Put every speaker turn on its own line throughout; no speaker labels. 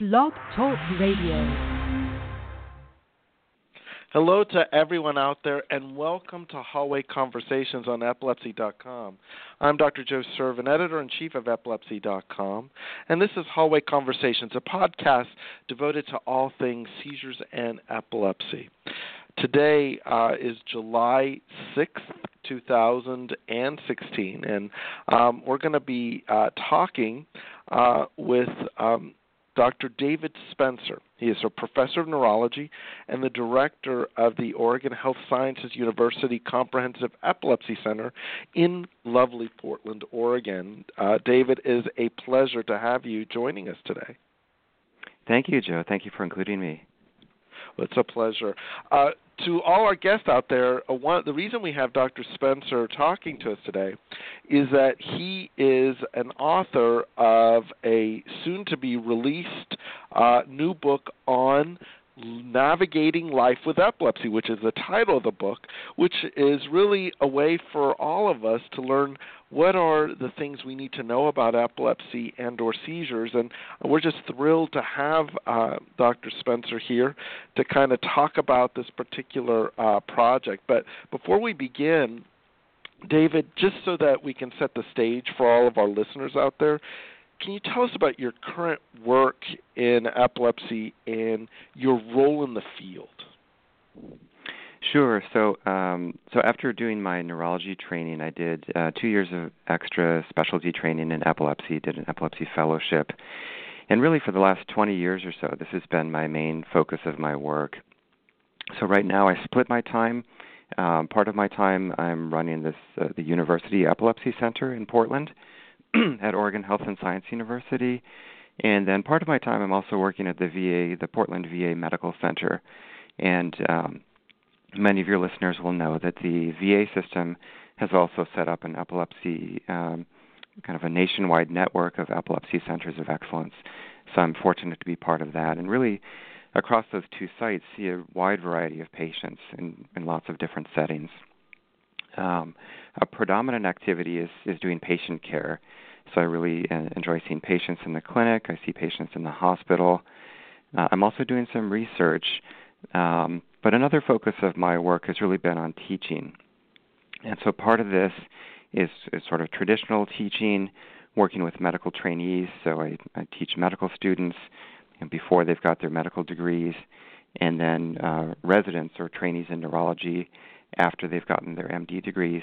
Blog Talk Radio.
Hello to everyone out there, and welcome to Hallway Conversations on Epilepsy.com. I'm Dr. Joe Sirven, editor in chief of Epilepsy.com, and this is Hallway Conversations, a podcast devoted to all things seizures and epilepsy. Today uh, is July 6th, 2016, and um, we're going to be uh, talking uh, with um, Dr. David Spencer. He is a professor of neurology and the director of the Oregon Health Sciences University Comprehensive Epilepsy Center in lovely Portland, Oregon. Uh, David, it is a pleasure to have you joining us today.
Thank you, Joe. Thank you for including me.
Well, it's a pleasure. Uh, to all our guests out there, uh, one, the reason we have Dr. Spencer talking to us today is that he is an author of a soon to be released uh, new book on Navigating Life with Epilepsy, which is the title of the book, which is really a way for all of us to learn what are the things we need to know about epilepsy and or seizures? And we're just thrilled to have uh, dr spencer here to kind of talk about this particular uh, project. But before we begin david just so that we can set the stage for all of our listeners out there can you tell us about your current work in epilepsy and your role in the field
Sure. So, um, so after doing my neurology training, I did uh, two years of extra specialty training in epilepsy. Did an epilepsy fellowship, and really for the last 20 years or so, this has been my main focus of my work. So right now, I split my time. Um, part of my time, I'm running this uh, the University Epilepsy Center in Portland at Oregon Health and Science University, and then part of my time, I'm also working at the VA, the Portland VA Medical Center, and um, many of your listeners will know that the VA system has also set up an epilepsy um, kind of a nationwide network of epilepsy centers of excellence. So I'm fortunate to be part of that, and really across those two sites see a wide variety of patients in, in lots of different settings. Um, a predominant activity is, is doing patient care. So I really uh, enjoy seeing patients in the clinic. I see patients in the hospital. Uh, I'm also doing some research um, but another focus of my work has really been on teaching. And so part of this is, is sort of traditional teaching, working with medical trainees. So I, I teach medical students before they've got their medical degrees, and then uh, residents or trainees in neurology after they've gotten their MD degrees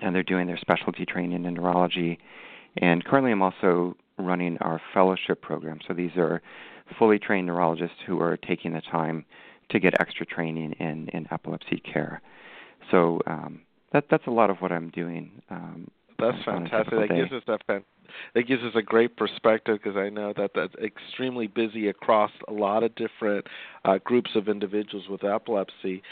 and they're doing their specialty training in neurology. And currently, I'm also running our fellowship program. So these are fully trained neurologists who are taking the time to get extra training in, in epilepsy care. So um, that that's a lot of what I'm doing. Um,
that's fantastic. That gives us that fan- that gives us a great perspective because I know that that's extremely busy across a lot of different uh, groups of individuals with epilepsy.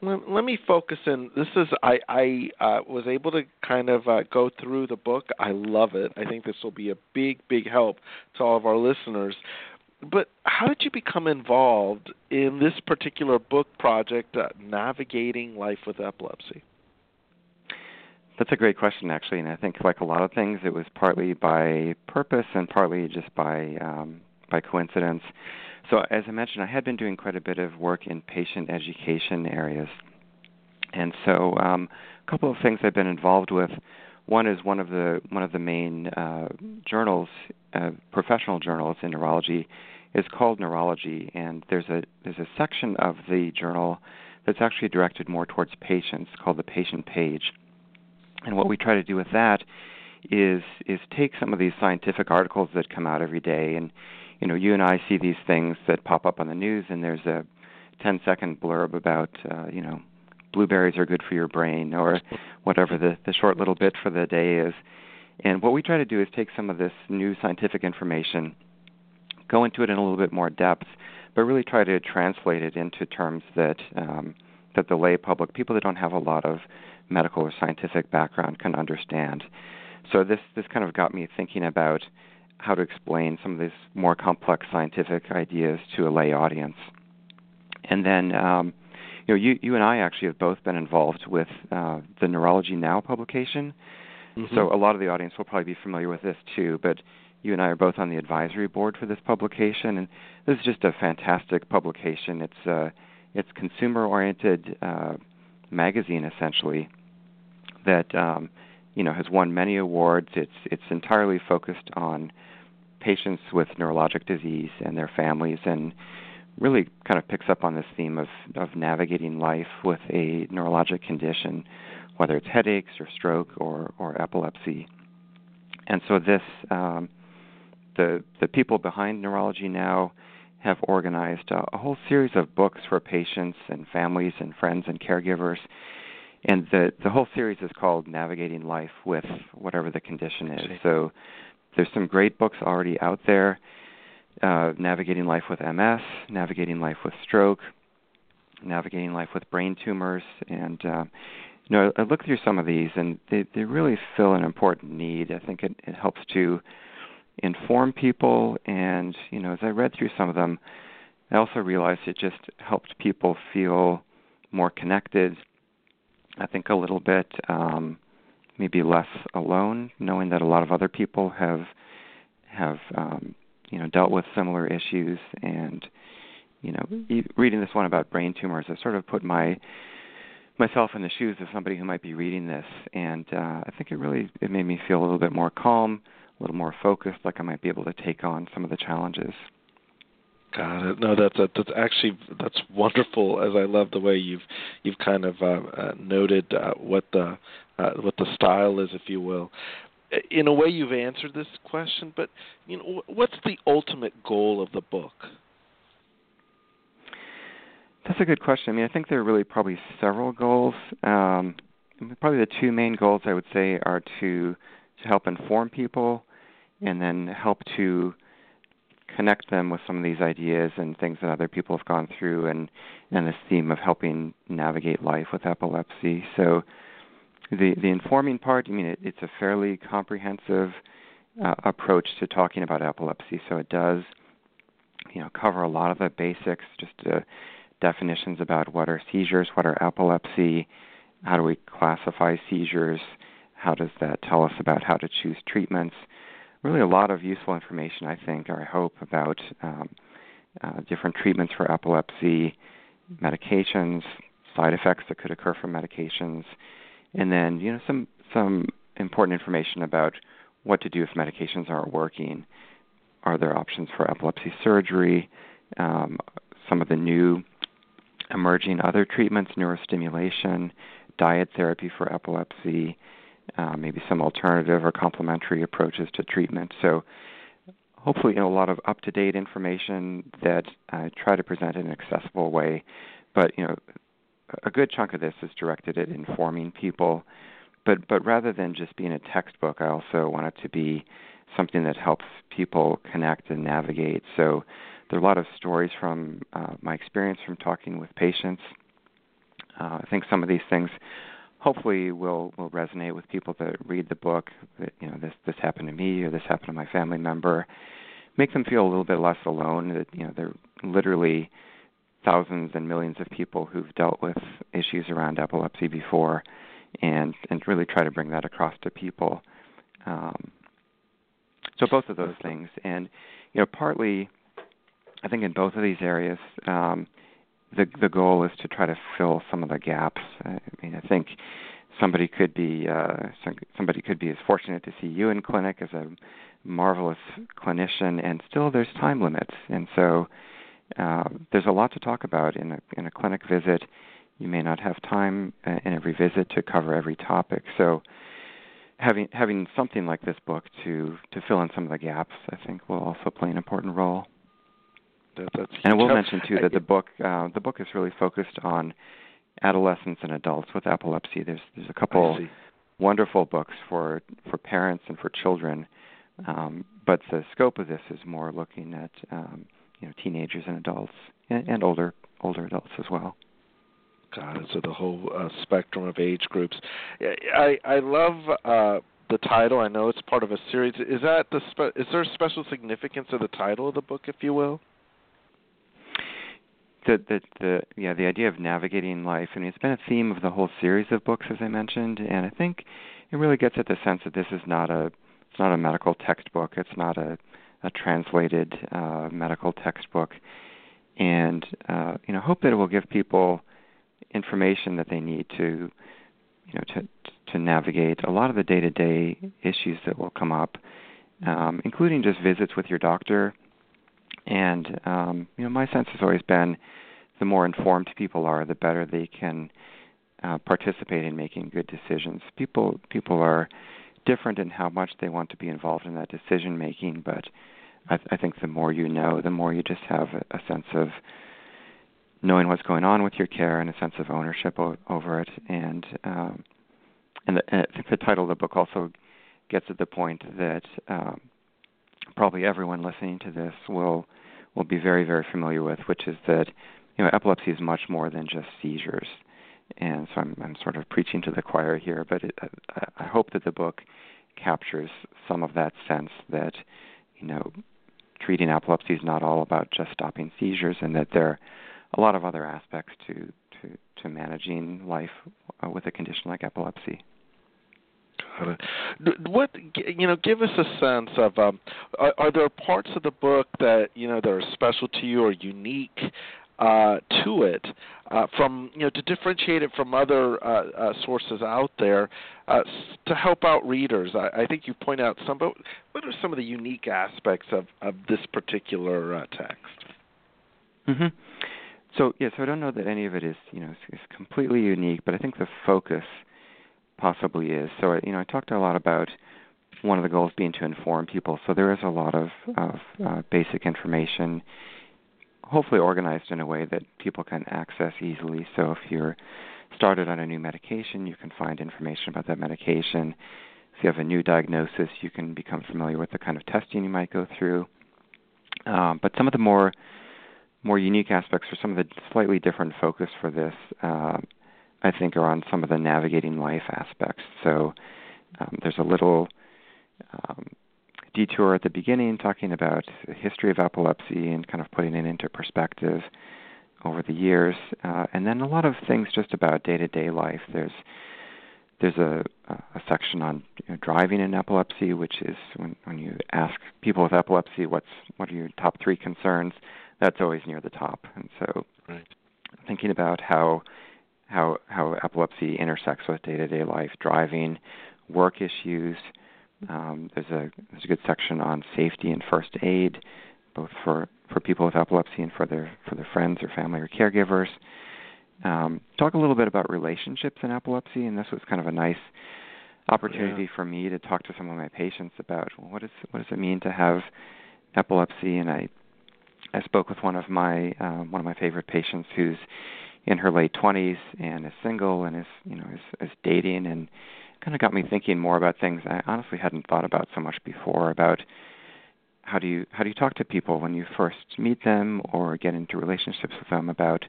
Let, let me focus in. This is I I uh, was able to kind of uh, go through the book. I love it. I think this will be a big big help to all of our listeners but how did you become involved in this particular book project, uh, Navigating Life with Epilepsy?
That's a great question, actually, and I think, like a lot of things, it was partly by purpose and partly just by um, by coincidence. So, as I mentioned, I had been doing quite a bit of work in patient education areas, and so um, a couple of things I've been involved with. One is one of the one of the main uh, journals, uh, professional journals in neurology, is called Neurology, and there's a there's a section of the journal that's actually directed more towards patients called the patient page. And what we try to do with that is is take some of these scientific articles that come out every day, and you know you and I see these things that pop up on the news, and there's a 10 second blurb about uh, you know blueberries are good for your brain or whatever the, the short little bit for the day is. And what we try to do is take some of this new scientific information, go into it in a little bit more depth, but really try to translate it into terms that um, that the lay public, people that don't have a lot of medical or scientific background, can understand. So this this kind of got me thinking about how to explain some of these more complex scientific ideas to a lay audience. And then, um, you know, you you and I actually have both been involved with uh, the Neurology Now publication. Mm-hmm. So a lot of the audience will probably be familiar with this too. But you and I are both on the advisory board for this publication, and this is just a fantastic publication. It's uh, it's consumer-oriented uh, magazine essentially that um, you know has won many awards. It's it's entirely focused on patients with neurologic disease and their families, and really kind of picks up on this theme of of navigating life with a neurologic condition, whether it's headaches or stroke or or epilepsy. And so this um, the the people behind Neurology Now have organized a, a whole series of books for patients and families and friends and caregivers and the the whole series is called Navigating Life with whatever the condition is. So there's some great books already out there. Uh, navigating life with MS, navigating life with stroke, navigating life with brain tumors, and uh, you know I, look through some of these, and they they really fill an important need. I think it, it helps to inform people, and you know as I read through some of them, I also realized it just helped people feel more connected I think a little bit um, maybe less alone, knowing that a lot of other people have have um, you know dealt with similar issues, and you know reading this one about brain tumors, I sort of put my myself in the shoes of somebody who might be reading this, and uh, I think it really it made me feel a little bit more calm, a little more focused, like I might be able to take on some of the challenges.
Got it. No, that's that's actually that's wonderful. As I love the way you've you've kind of uh, uh, noted uh, what the uh, what the style is, if you will. In a way, you've answered this question, but you know, what's the ultimate goal of the book?
That's a good question. I mean, I think there are really probably several goals. Um, probably the two main goals I would say are to to help inform people, and then help to connect them with some of these ideas and things that other people have gone through and and this theme of helping navigate life with epilepsy so the the informing part i mean it, it's a fairly comprehensive uh, approach to talking about epilepsy. So it does you know cover a lot of the basics just uh, definitions about what are seizures what are epilepsy how do we classify seizures how does that tell us about how to choose treatments. Really a lot of useful information, I think, or I hope, about um, uh, different treatments for epilepsy, medications, side effects that could occur from medications, and then you know some some important information about what to do if medications aren't working. Are there options for epilepsy surgery? Um, some of the new emerging other treatments, neurostimulation, diet therapy for epilepsy, uh, maybe some alternative or complementary approaches to treatment. So hopefully you know, a lot of up-to-date information that I try to present in an accessible way. But you know, a good chunk of this is directed at informing people. But but rather than just being a textbook, I also want it to be something that helps people connect and navigate. So there are a lot of stories from uh, my experience from talking with patients. Uh, I think some of these things hopefully will will resonate with people that read the book that you know this this happened to me or this happened to my family member make them feel a little bit less alone that you know they're literally thousands and millions of people who've dealt with issues around epilepsy before and and really try to bring that across to people. Um, so both of those things. And you know partly i think in both of these areas um, the the goal is to try to fill some of the gaps. I mean, I think somebody could be uh, somebody could be as fortunate to see you in clinic as a marvelous clinician, and still there's time limits, and so uh, there's a lot to talk about in a in a clinic visit. You may not have time uh, in every visit to cover every topic, so having having something like this book to to fill in some of the gaps, I think, will also play an important role.
That, that's
and I will mention too that the book uh, the book is really focused on adolescents and adults with epilepsy. There's there's a couple wonderful books for for parents and for children, Um, but the scope of this is more looking at um, you know teenagers and adults and, and older older adults as well.
Got it. So the whole uh, spectrum of age groups. I I love uh, the title. I know it's part of a series. Is that the spe- is there a special significance of the title of the book, if you will?
The, the the yeah the idea of navigating life. I mean, it's been a theme of the whole series of books, as I mentioned, and I think it really gets at the sense that this is not a it's not a medical textbook. It's not a a translated uh, medical textbook, and uh, you know hope that it will give people information that they need to you know to to navigate a lot of the day-to-day issues that will come up, um, including just visits with your doctor. And um, you know, my sense has always been the more informed people are, the better they can uh, participate in making good decisions. People people are different in how much they want to be involved in that decision making, but I, I think the more you know, the more you just have a, a sense of knowing what's going on with your care and a sense of ownership o- over it. And um, and, the, and I think the title of the book also gets at the point that um, probably everyone listening to this will will be very very familiar with, which is that you know epilepsy is much more than just seizures. And so I'm, I'm sort of preaching to the choir here, but it, I, hope that the book captures some of that sense that you know treating epilepsy is not all about just stopping seizures, and that there are a lot of other aspects to to to managing life uh, with a condition like epilepsy.
What you know? Give us a sense of. Um, are, are there parts of the book that you know that are special to you or unique uh, to it, uh, from you know to differentiate it from other uh, uh, sources out there, uh, to help out readers. I, I think you point out some, but what are some of the unique aspects of of this particular uh, text?
Mm-hmm. So yeah, so I don't know that any of it is you know is completely unique, but I think the focus possibly is. So you know, I talked a lot about one of the goals being to inform people. So there is a lot of, of uh, basic information, hopefully organized in a way that people can access easily. So if you're started on a new medication, you can find information about that medication. If you have a new diagnosis, you can become familiar with the kind of testing you might go through. Um, but some of the more more unique aspects or some of the slightly different focus for this, uh, I think, are on some of the navigating life aspects. So um, there's a little um, detour at the beginning talking about the history of epilepsy and kind of putting it into perspective over the years, uh, and then a lot of things just about day-to-day life. There's there's a, a section on you know, driving in epilepsy, which is when, when you ask people with epilepsy what's what are your top three concerns that's always near the top. And so,
right.
thinking about how how how epilepsy intersects with day-to-day life, driving, work issues. Um, there's a there's a good section on safety and first aid, both for for people with epilepsy and for their for their friends or family or caregivers. Um, talk a little bit about relationships in epilepsy, and this was kind of a nice opportunity
yeah.
for me to talk to some of my patients about well, what is what does it mean to have epilepsy, and I I spoke with one of my um, one of my favorite patients who's in her late 20s and is single and is you know is, is dating and kind of got me thinking more about things I honestly hadn't thought about so much before about how do you how do you talk to people when you first meet them or get into relationships with them about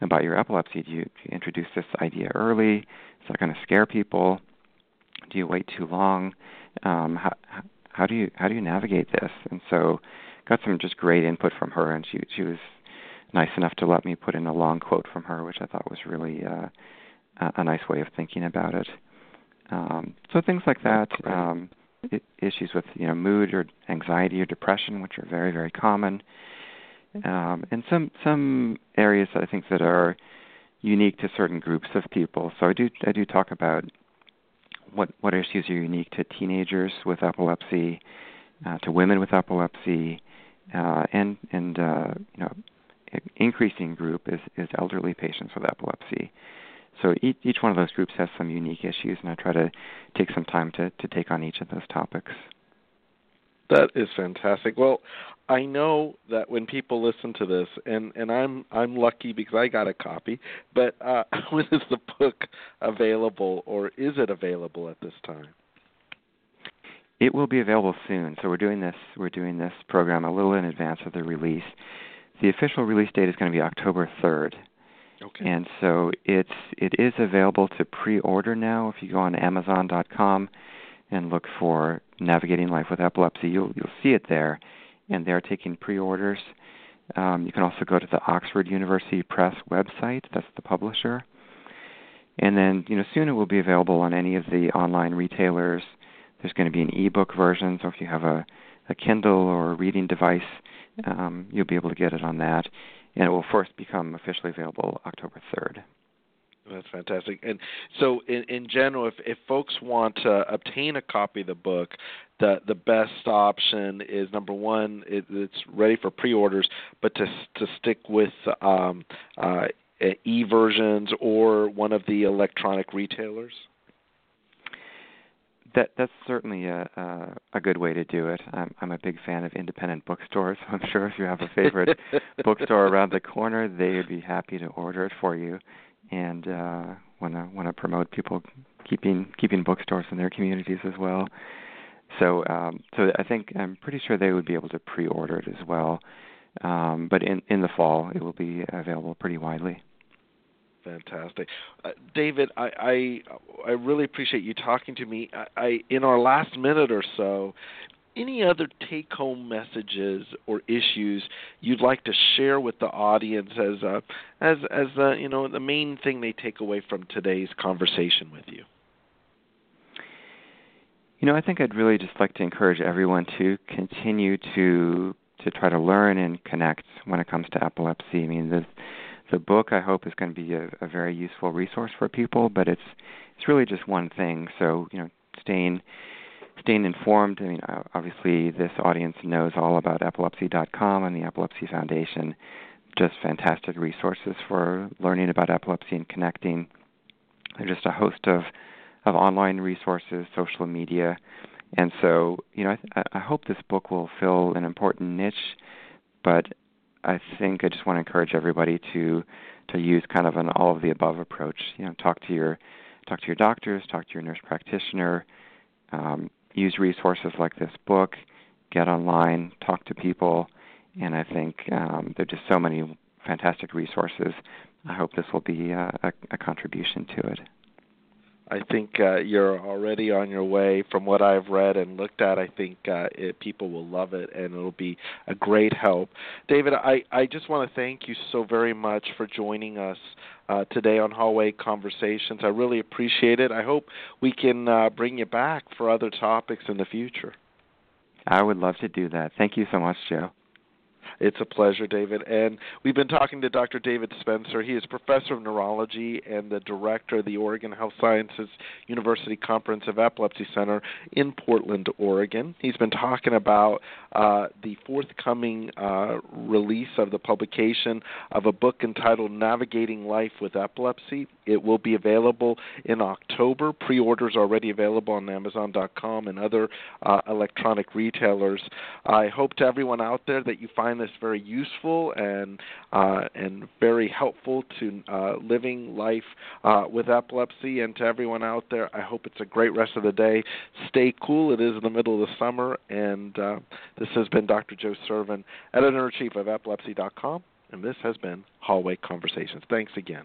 about your epilepsy? Do you, do you introduce this idea early? Is that going to scare people? Do you wait too long? Um, how how do you how do you navigate this? And so got some just great input from her, and she she was nice enough to let me put in a long quote from her, which I thought was really uh, a, a nice way of thinking about it. Um, so things like that, um, I- issues with you know mood or anxiety or depression, which are very very common, um, and some some areas I think that are unique to certain groups of people. So I do I do talk about what what issues are unique to teenagers with epilepsy, uh, to women with epilepsy, uh, and and uh, you know increasing group is is elderly patients with epilepsy. So each each one of those groups has some unique issues, and I try to take some time to to take on each of those topics.
That is fantastic. Well, I know that when people listen to this, and and I'm I'm lucky because I got a copy. But uh, when is the book available, or is it available at this time?
It will be available soon. So we're doing this. We're doing this program a little in advance of the release. The official release date is going to be October 3rd.
Okay.
And so it's it is available to pre-order now. If you go on Amazon.com and look for "Navigating Life with Epilepsy," you'll you'll see it there, and they're taking pre-orders. Um, you can also go to the Oxford University Press website. That's the publisher. And then, you know, soon it will be available on any of the online retailers. There's going to be an ebook version, so if you have a, a Kindle or a reading device, um, you'll be able to get it on that. And it will first become officially available October 3rd.
That's fantastic. And so, in, in general, if, if folks want to obtain a copy of the book, the the best option is number one, it, it's ready for pre-orders, but to to stick with um, uh, e versions or one of the electronic retailers.
That that's certainly a a, a good way to do it. I'm I'm a big fan of independent bookstores. I'm sure if you have a favorite bookstore around the corner, they would be happy to order it for you and uh, want to want to promote people keeping keeping bookstores in their communities as well. So um, so I think I'm pretty sure they would be able to pre-order it as well. Um, but in in the fall, it will be available pretty widely.
Fantastic, uh, David. I, I I really appreciate you talking to me. I, I in our last minute or so, any other take home messages or issues you'd like to share with the audience as uh, as as uh, you know the main thing they take away from today's conversation with you
you know i think i'd really just like to encourage everyone to continue to to try to learn and connect when it comes to epilepsy i mean the the book i hope is going to be a, a very useful resource for people but it's it's really just one thing so you know staying staying informed. I mean, obviously, this audience knows all about epilepsy.com and the Epilepsy Foundation. Just fantastic resources for learning about epilepsy and connecting. There's just a host of of online resources, social media, and so you know, I, I hope this book will fill an important niche. But I think I just want to encourage everybody to to use kind of an all of the above approach. You know, talk to your talk to your doctors, talk to your nurse practitioner, um, use resources like this book, get online, talk to people, and I think um, there are just so many fantastic resources. I hope this will be uh, a, a contribution to it.
I think uh, you're already on your way. From what I've read and looked at, I think uh, it, people will love it, and it'll be a great help. David, I, I just want to thank you so very much for joining us uh, today on Hallway Conversations. I really appreciate it. I hope we can uh, bring you back for other topics in the future.
I would love to do that. Thank you so much, Joe.
It's a pleasure, David. And we've been talking to Dr. David Spencer. He is professor of neurology and the director of the Oregon Health Sciences University Comprehensive Epilepsy Center in Portland, Oregon. He's been talking about uh, the forthcoming uh, release of the publication of a book entitled Navigating Life with Epilepsy. It will be available in October. Pre orders are already available on Amazon.com and other uh, electronic retailers. I hope to everyone out there that you find this very useful and uh, and very helpful to uh, living life with epilepsy. And to everyone out there, I hope it's a great rest of the day. Stay cool. It is in the middle of the summer, and this has been Dr. Joe Sirven, editor in chief of Epilepsy.com, and this has been Hallway Conversations. Thanks again.